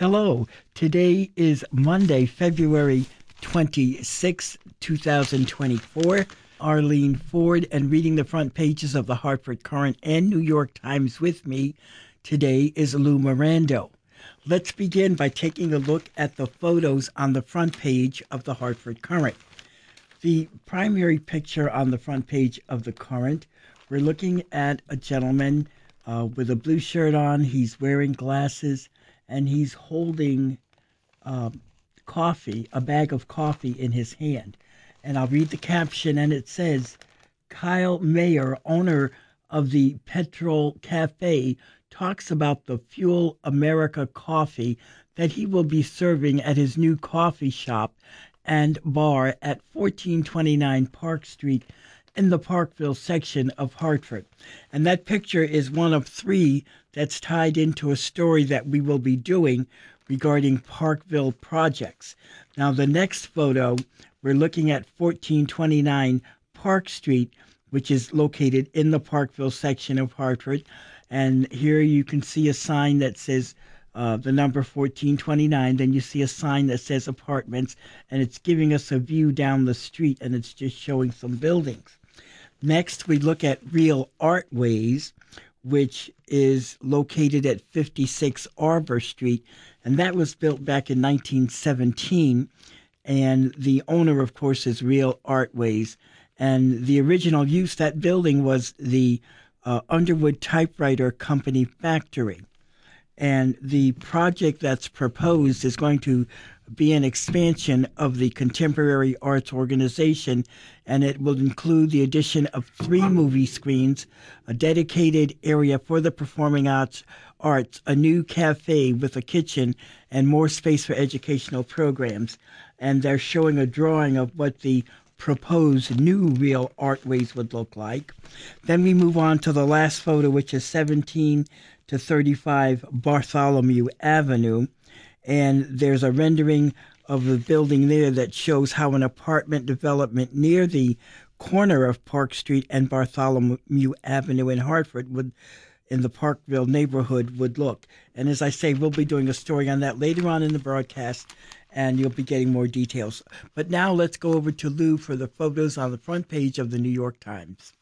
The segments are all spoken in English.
Hello, today is Monday, February 26, 2024. Arlene Ford, and reading the front pages of the Hartford Courant and New York Times with me today is Lou Mirando. Let's begin by taking a look at the photos on the front page of the Hartford Courant. The primary picture on the front page of the Courant, we're looking at a gentleman uh, with a blue shirt on. He's wearing glasses and he's holding uh, coffee, a bag of coffee in his hand. And I'll read the caption, and it says Kyle Mayer, owner of the Petrol Cafe, talks about the Fuel America coffee that he will be serving at his new coffee shop and bar at 1429 Park Street in the Parkville section of Hartford. And that picture is one of three that's tied into a story that we will be doing regarding Parkville projects. Now, the next photo, we're looking at 1429 Park Street, which is located in the Parkville section of Hartford. And here you can see a sign that says uh, the number 1429. Then you see a sign that says apartments, and it's giving us a view down the street, and it's just showing some buildings. Next, we look at Real Artways, which is located at 56 Arbor Street, and that was built back in 1917. And the owner, of course, is Real Artways. And the original use, that building was the uh, Underwood Typewriter Company factory. And the project that's proposed is going to be an expansion of the Contemporary Arts Organization, and it will include the addition of three movie screens, a dedicated area for the performing arts, arts, a new cafe with a kitchen, and more space for educational programs. And they're showing a drawing of what the proposed new real artways would look like. Then we move on to the last photo, which is 17 to 35 Bartholomew Avenue. And there's a rendering of the building there that shows how an apartment development near the corner of Park Street and Bartholomew Avenue in Hartford would in the Parkville neighborhood would look. And as I say, we'll be doing a story on that later on in the broadcast and you'll be getting more details. But now let's go over to Lou for the photos on the front page of the New York Times.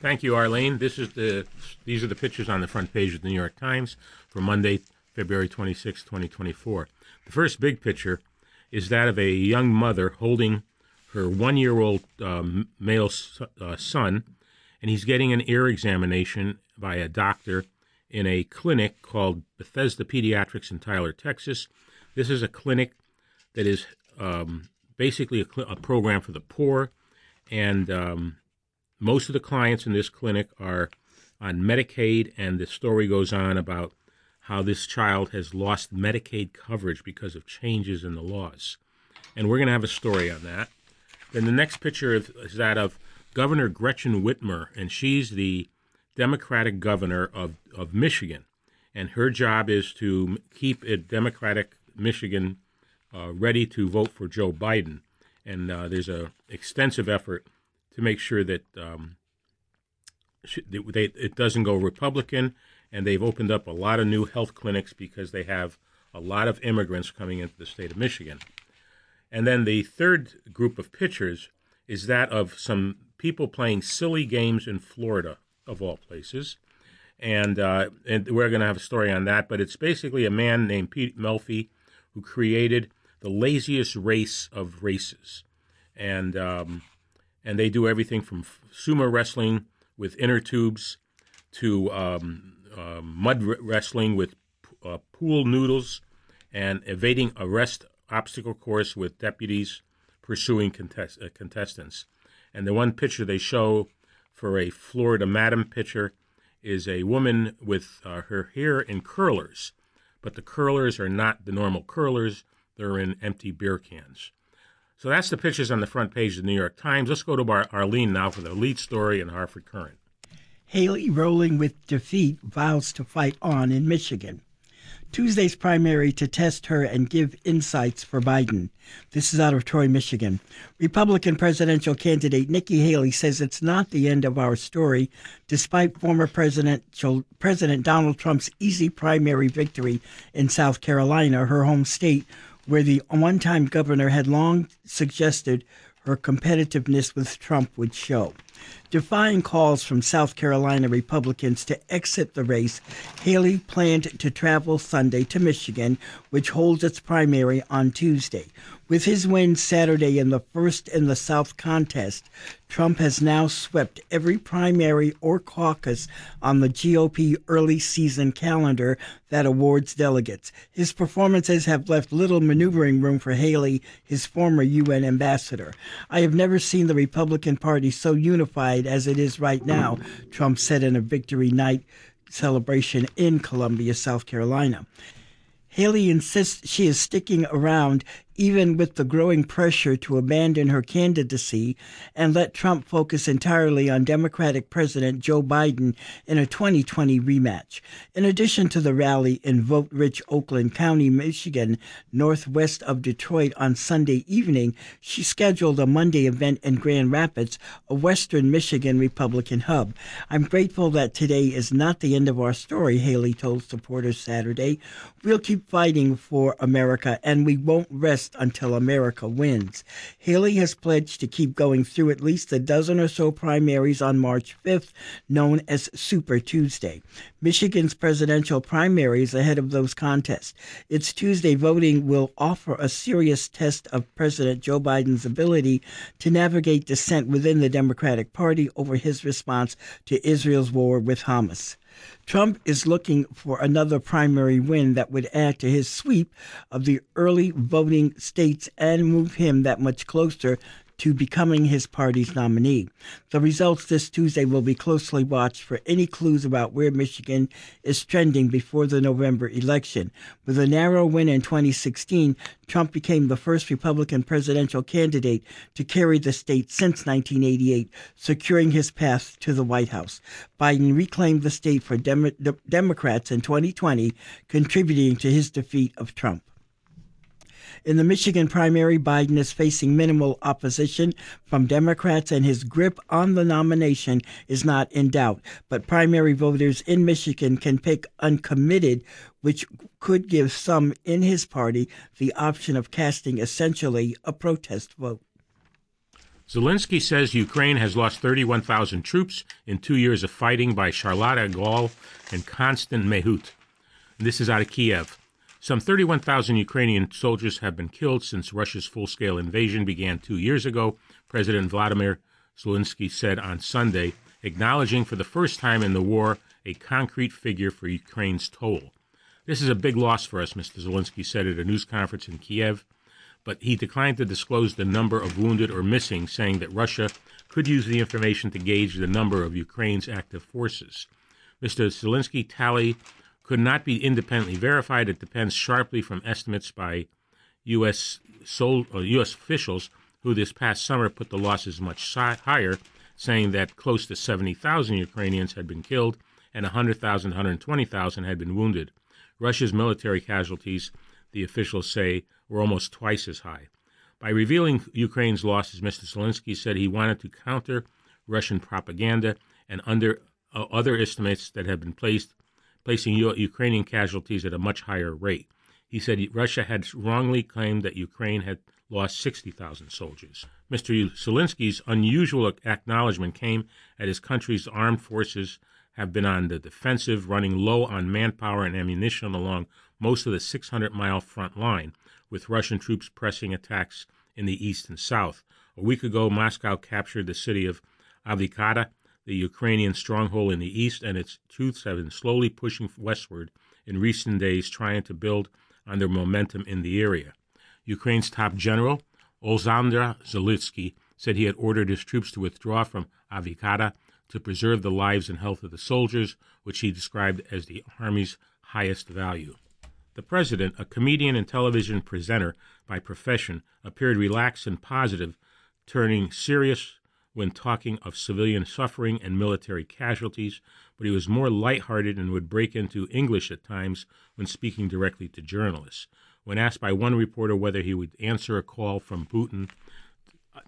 Thank you, Arlene. This is the these are the pictures on the front page of the New York Times for Monday, February 26, 2024. The first big picture is that of a young mother holding her one-year-old um, male uh, son, and he's getting an ear examination by a doctor in a clinic called Bethesda Pediatrics in Tyler, Texas. This is a clinic that is um, basically a, cl- a, program for the poor, and um, most of the clients in this clinic are on Medicaid, and the story goes on about how this child has lost Medicaid coverage because of changes in the laws. And we're going to have a story on that. Then the next picture is that of Governor Gretchen Whitmer, and she's the Democratic governor of, of Michigan. And her job is to keep a Democratic Michigan uh, ready to vote for Joe Biden. And uh, there's an extensive effort to make sure that um, they, it doesn't go Republican. And they've opened up a lot of new health clinics because they have a lot of immigrants coming into the state of Michigan. And then the third group of pictures is that of some people playing silly games in Florida, of all places. And, uh, and we're going to have a story on that, but it's basically a man named Pete Melfi who created the laziest race of races, and um, and they do everything from sumo wrestling with inner tubes to um, uh, mud wrestling with uh, pool noodles and evading arrest obstacle course with deputies pursuing contest- uh, contestants. And the one picture they show for a Florida Madam pitcher is a woman with uh, her hair in curlers, but the curlers are not the normal curlers. They're in empty beer cans. So that's the pictures on the front page of the New York Times. Let's go to Ar- Arlene now for the lead story in Hartford Courant. Haley rolling with defeat vows to fight on in Michigan. Tuesday's primary to test her and give insights for Biden. This is out of Troy, Michigan. Republican presidential candidate Nikki Haley says it's not the end of our story, despite former President, President Donald Trump's easy primary victory in South Carolina, her home state, where the one time governor had long suggested her competitiveness with Trump would show. Defying calls from South Carolina Republicans to exit the race, Haley planned to travel Sunday to Michigan, which holds its primary on Tuesday. With his win Saturday in the first in the South contest, Trump has now swept every primary or caucus on the GOP early season calendar that awards delegates. His performances have left little maneuvering room for Haley, his former UN ambassador. I have never seen the Republican Party so unified as it is right now, Trump said in a victory night celebration in Columbia, South Carolina. Haley insists she is sticking around even with the growing pressure to abandon her candidacy and let Trump focus entirely on Democratic President Joe Biden in a 2020 rematch. In addition to the rally in vote rich Oakland County, Michigan, northwest of Detroit on Sunday evening, she scheduled a Monday event in Grand Rapids, a western Michigan Republican hub. I'm grateful that today is not the end of our story, Haley told supporters Saturday. We'll keep fighting for America and we won't rest until America wins. Haley has pledged to keep going through at least a dozen or so primaries on March 5th, known as Super Tuesday. Michigan's presidential primaries ahead of those contests. Its Tuesday voting will offer a serious test of President Joe Biden's ability to navigate dissent within the Democratic Party over his response to Israel's war with Hamas. Trump is looking for another primary win that would add to his sweep of the early voting states and move him that much closer to becoming his party's nominee. The results this Tuesday will be closely watched for any clues about where Michigan is trending before the November election. With a narrow win in 2016, Trump became the first Republican presidential candidate to carry the state since 1988, securing his path to the White House. Biden reclaimed the state for Dem- Democrats in 2020, contributing to his defeat of Trump. In the Michigan primary, Biden is facing minimal opposition from Democrats, and his grip on the nomination is not in doubt. But primary voters in Michigan can pick uncommitted, which could give some in his party the option of casting essentially a protest vote. Zelensky says Ukraine has lost 31,000 troops in two years of fighting by Charlotte Gall and Constant Méheut. This is out of Kiev. Some 31,000 Ukrainian soldiers have been killed since Russia's full scale invasion began two years ago, President Vladimir Zelensky said on Sunday, acknowledging for the first time in the war a concrete figure for Ukraine's toll. This is a big loss for us, Mr. Zelensky said at a news conference in Kiev, but he declined to disclose the number of wounded or missing, saying that Russia could use the information to gauge the number of Ukraine's active forces. Mr. Zelensky tally could not be independently verified. It depends sharply from estimates by U.S. Sol- U.S. Uh, officials who this past summer put the losses much higher, saying that close to 70,000 Ukrainians had been killed and 100,000, 120,000 had been wounded. Russia's military casualties, the officials say, were almost twice as high. By revealing Ukraine's losses, Mr. Zelensky said he wanted to counter Russian propaganda and under uh, other estimates that have been placed placing Ukrainian casualties at a much higher rate. He said Russia had wrongly claimed that Ukraine had lost 60,000 soldiers. Mr. Zelensky's unusual acknowledgement came as his country's armed forces have been on the defensive, running low on manpower and ammunition along most of the 600 mile front line, with Russian troops pressing attacks in the east and south. A week ago, Moscow captured the city of Avdiivka the Ukrainian stronghold in the east, and its troops have been slowly pushing westward in recent days, trying to build on their momentum in the area. Ukraine's top general, Oleksandr Zaluzhnyi, said he had ordered his troops to withdraw from Avdiivka to preserve the lives and health of the soldiers, which he described as the Army's highest value. The president, a comedian and television presenter by profession, appeared relaxed and positive, turning serious when talking of civilian suffering and military casualties, but he was more light-hearted and would break into English at times when speaking directly to journalists. When asked by one reporter whether he would answer a call from Putin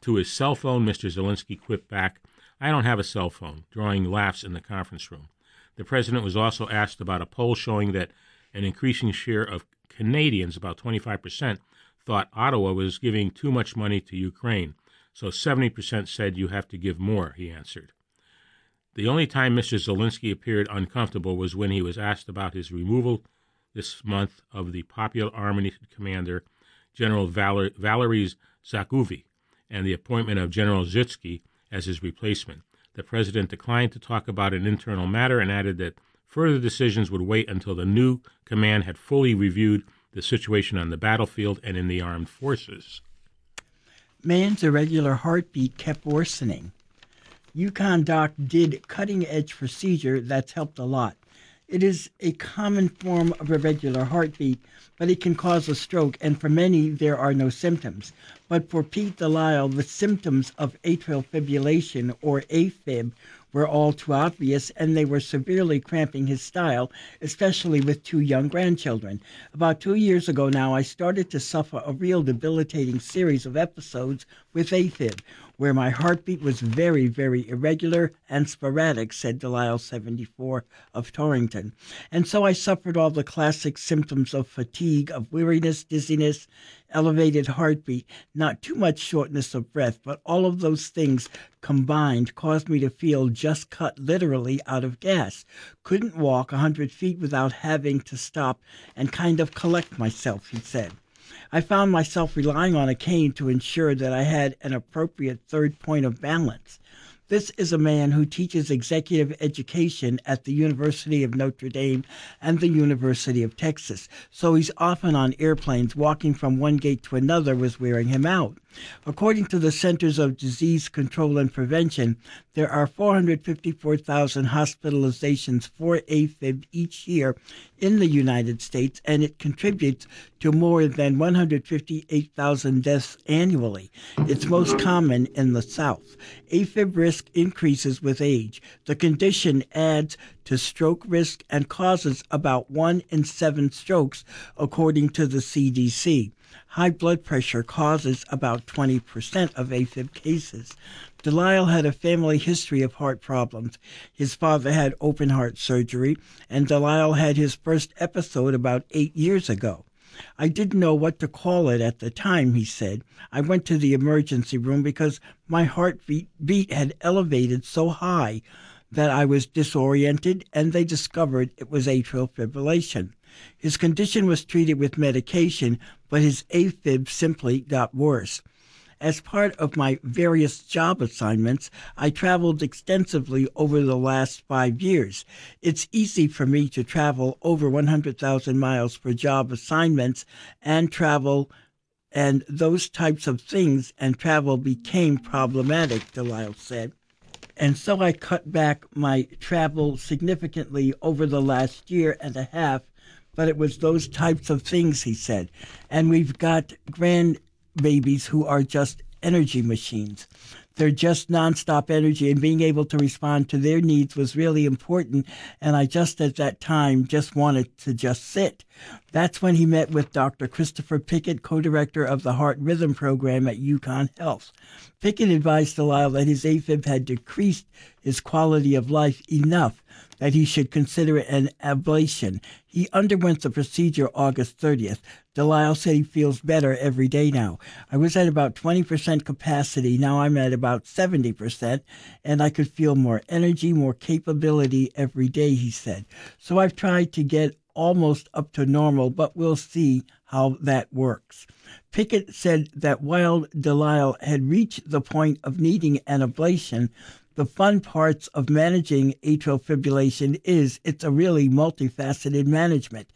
to his cell phone, Mr. Zelensky quipped back, I don't have a cell phone, drawing laughs in the conference room. The president was also asked about a poll showing that an increasing share of Canadians, about 25%, thought Ottawa was giving too much money to Ukraine. So 70% said you have to give more, he answered. The only time Mr. Zelensky appeared uncomfortable was when he was asked about his removal this month of the Popular Army commander, General Valer- Valery Zaguvy, and the appointment of General Zhutsky as his replacement. The president declined to talk about an internal matter and added that further decisions would wait until the new command had fully reviewed the situation on the battlefield and in the armed forces. Man's irregular heartbeat kept worsening. UConn Doc did cutting edge procedure that's helped a lot. It is a common form of irregular heartbeat, but it can cause a stroke, and for many, there are no symptoms. But for Pete Delisle, the symptoms of atrial fibrillation, or AFib, were all too obvious, and they were severely cramping his style, especially with two young grandchildren. About two years ago now, I started to suffer a real debilitating series of episodes with AFib, where my heartbeat was very, very irregular and sporadic, said Delisle 74 of Torrington. And so I suffered all the classic symptoms of fatigue, of weariness, dizziness, elevated heartbeat, not too much shortness of breath, but all of those things combined caused me to feel just cut literally out of gas. Couldn't walk a hundred feet without having to stop and kind of collect myself, he said. I found myself relying on a cane to ensure that I had an appropriate third point of balance. This is a man who teaches executive education at the University of Notre Dame and the University of Texas, so he's often on airplanes. Walking from one gate to another was wearing him out. According to the Centers of Disease Control and Prevention, there are 454,000 hospitalizations for AFib each year in the United States, and it contributes to more than 158,000 deaths annually. It's most common in the South. AFib risk increases with age. The condition adds to stroke risk and causes about one in seven strokes, according to the CDC. High blood pressure causes about 20% of AFib cases. Delisle had a family history of heart problems. His father had open heart surgery, and Delisle had his first episode about eight years ago. I didn't know what to call it at the time, he said. I went to the emergency room because my heartbeat beat had elevated so high that I was disoriented, and they discovered it was atrial fibrillation. His condition was treated with medication, but his AFib simply got worse. As part of my various job assignments, I traveled extensively over the last five years. It's easy for me to travel over 100,000 miles for job assignments and travel and those types of things, and travel became problematic, Delisle said. And so I cut back my travel significantly over the last year and a half but it was those types of things, he said. And we've got grandbabies who are just energy machines. They're just nonstop energy, and being able to respond to their needs was really important. And I just at that time just wanted to just sit. That's when he met with Dr. Christopher Pickett, co director of the Heart Rhythm Program at UConn Health. Pickett advised Delisle that his AFib had decreased his quality of life enough that he should consider it an ablation. He underwent the procedure August 30th. Delisle said he feels better every day now. I was at about 20% capacity. Now I'm at about 70%, and I could feel more energy, more capability every day, he said. So I've tried to get almost up to normal, but we'll see how that works. Pickett said that while Delisle had reached the point of needing an ablation, the fun parts of managing atrial fibrillation is it's a really multifaceted management.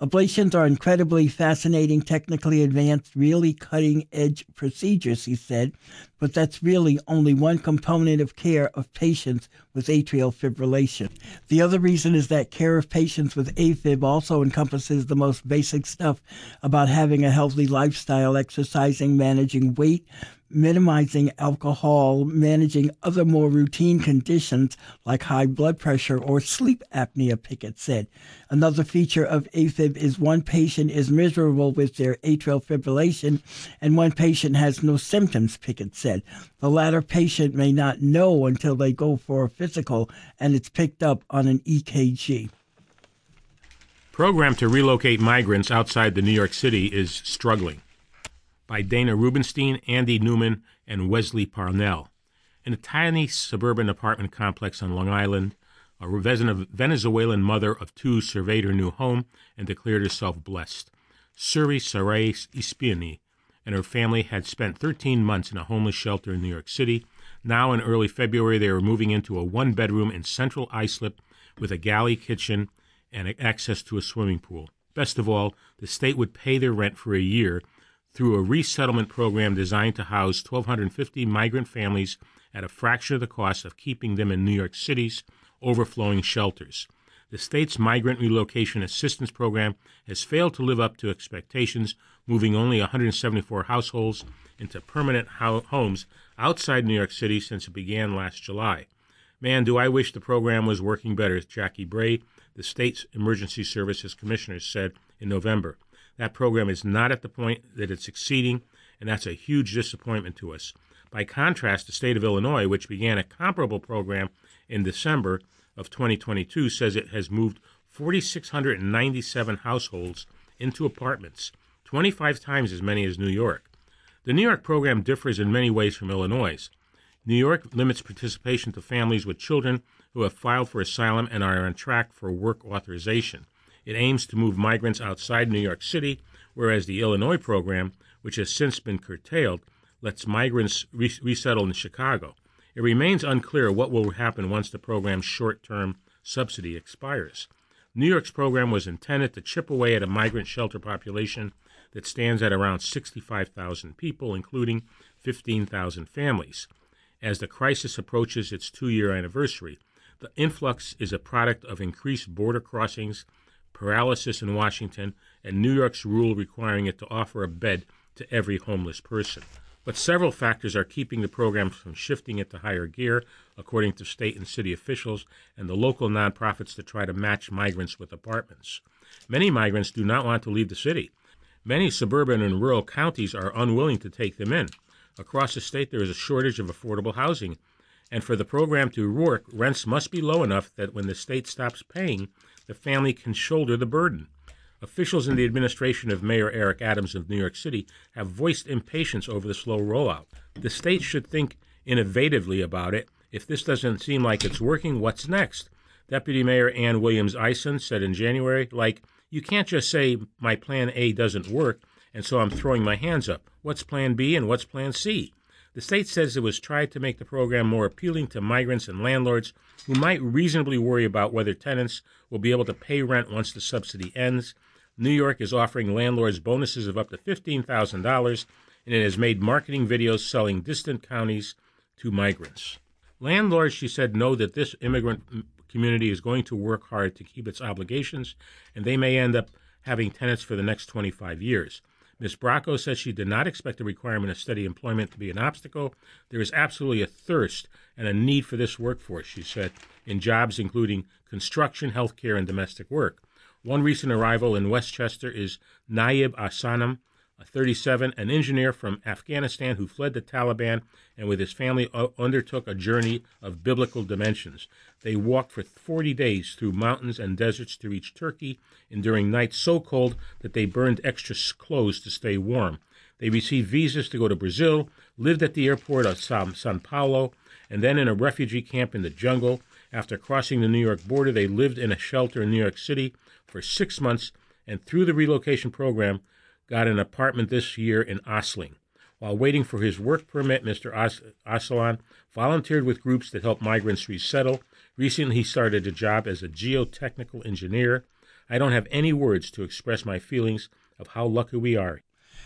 Ablations are incredibly fascinating, technically advanced, really cutting edge procedures, he said, but that's really only one component of care of patients with atrial fibrillation. The other reason is that care of patients with AFib also encompasses the most basic stuff about having a healthy lifestyle, exercising, managing weight, minimizing alcohol, managing other more routine conditions like high blood pressure or sleep apnea, Pickett said. Another feature of AFib is one patient is miserable with their atrial fibrillation and one patient has no symptoms, Pickett said. The latter patient may not know until they go for a physical and it's picked up on an EKG. Program to relocate migrants outside the New York City is struggling by Dana Rubinstein, Andy Newman, and Wesley Parnell. In a tiny suburban apartment complex on Long Island, a Venezuelan mother of two surveyed her new home and declared herself blessed. Suri Saray Ispiani and her family had spent 13 months in a homeless shelter in New York City. Now, in early February, they were moving into a one bedroom in central Islip with a galley kitchen and access to a swimming pool. Best of all, the state would pay their rent for a year through a resettlement program designed to house 1,250 migrant families at a fraction of the cost of keeping them in New York City's overflowing shelters. The state's migrant relocation assistance program has failed to live up to expectations, moving only 174 households into permanent ho- homes outside New York City since it began last July. Man, do I wish the program was working better, Jackie Bray, the state's emergency services commissioner, said in November. That program is not at the point that it's succeeding, and that's a huge disappointment to us. By contrast, the state of Illinois, which began a comparable program in December of 2022, says it has moved 4,697 households into apartments, 25 times as many as New York. The New York program differs in many ways from Illinois. New York limits participation to families with children who have filed for asylum and are on track for work authorization. It aims to move migrants outside New York City, whereas the Illinois program, which has since been curtailed, lets migrants re- resettle in Chicago. It remains unclear what will happen once the program's short term subsidy expires. New York's program was intended to chip away at a migrant shelter population that stands at around 65,000 people, including 15,000 families. As the crisis approaches its two year anniversary, the influx is a product of increased border crossings paralysis in Washington, and New York's rule requiring it to offer a bed to every homeless person. But several factors are keeping the program from shifting it to higher gear, according to state and city officials and the local nonprofits that try to match migrants with apartments. Many migrants do not want to leave the city. Many suburban and rural counties are unwilling to take them in. Across the state, there is a shortage of affordable housing, and for the program to work, rents must be low enough that when the state stops paying, the family can shoulder the burden. Officials in the administration of Mayor Eric Adams of New York City have voiced impatience over the slow rollout. The state should think innovatively about it. If this doesn't seem like it's working, what's next? Deputy Mayor Anne Williams-Isom said in January, like, you can't just say my plan A doesn't work, and so I'm throwing my hands up. What's plan B and what's plan C? The state says it was tried to make the program more appealing to migrants and landlords who might reasonably worry about whether tenants will be able to pay rent once the subsidy ends. New York is offering landlords bonuses of up to $15,000, and it has made marketing videos selling distant counties to migrants. Landlords, she said, know that this immigrant community is going to work hard to keep its obligations, and they may end up having tenants for the next 25 years. Ms. Bracco says she did not expect the requirement of steady employment to be an obstacle. There is absolutely a thirst and a need for this workforce, she said, in jobs including construction, healthcare, and domestic work. One recent arrival in Westchester is Naib Asanam, a 37, an engineer from Afghanistan who fled the Taliban and with his family undertook a journey of biblical dimensions. They walked for 40 days through mountains and deserts to reach Turkey, enduring nights so cold that they burned extra clothes to stay warm. They received visas to go to Brazil, lived at the airport of Sao Paulo, and then in a refugee camp in the jungle. After crossing the New York border, they lived in a shelter in New York City for six months, and through the relocation program, got an apartment this year in Ossining. While waiting for his work permit, Mr. Os- volunteered with groups that help migrants resettle. Recently, he started a job as a geotechnical engineer. I don't have any words to express my feelings of how lucky we are,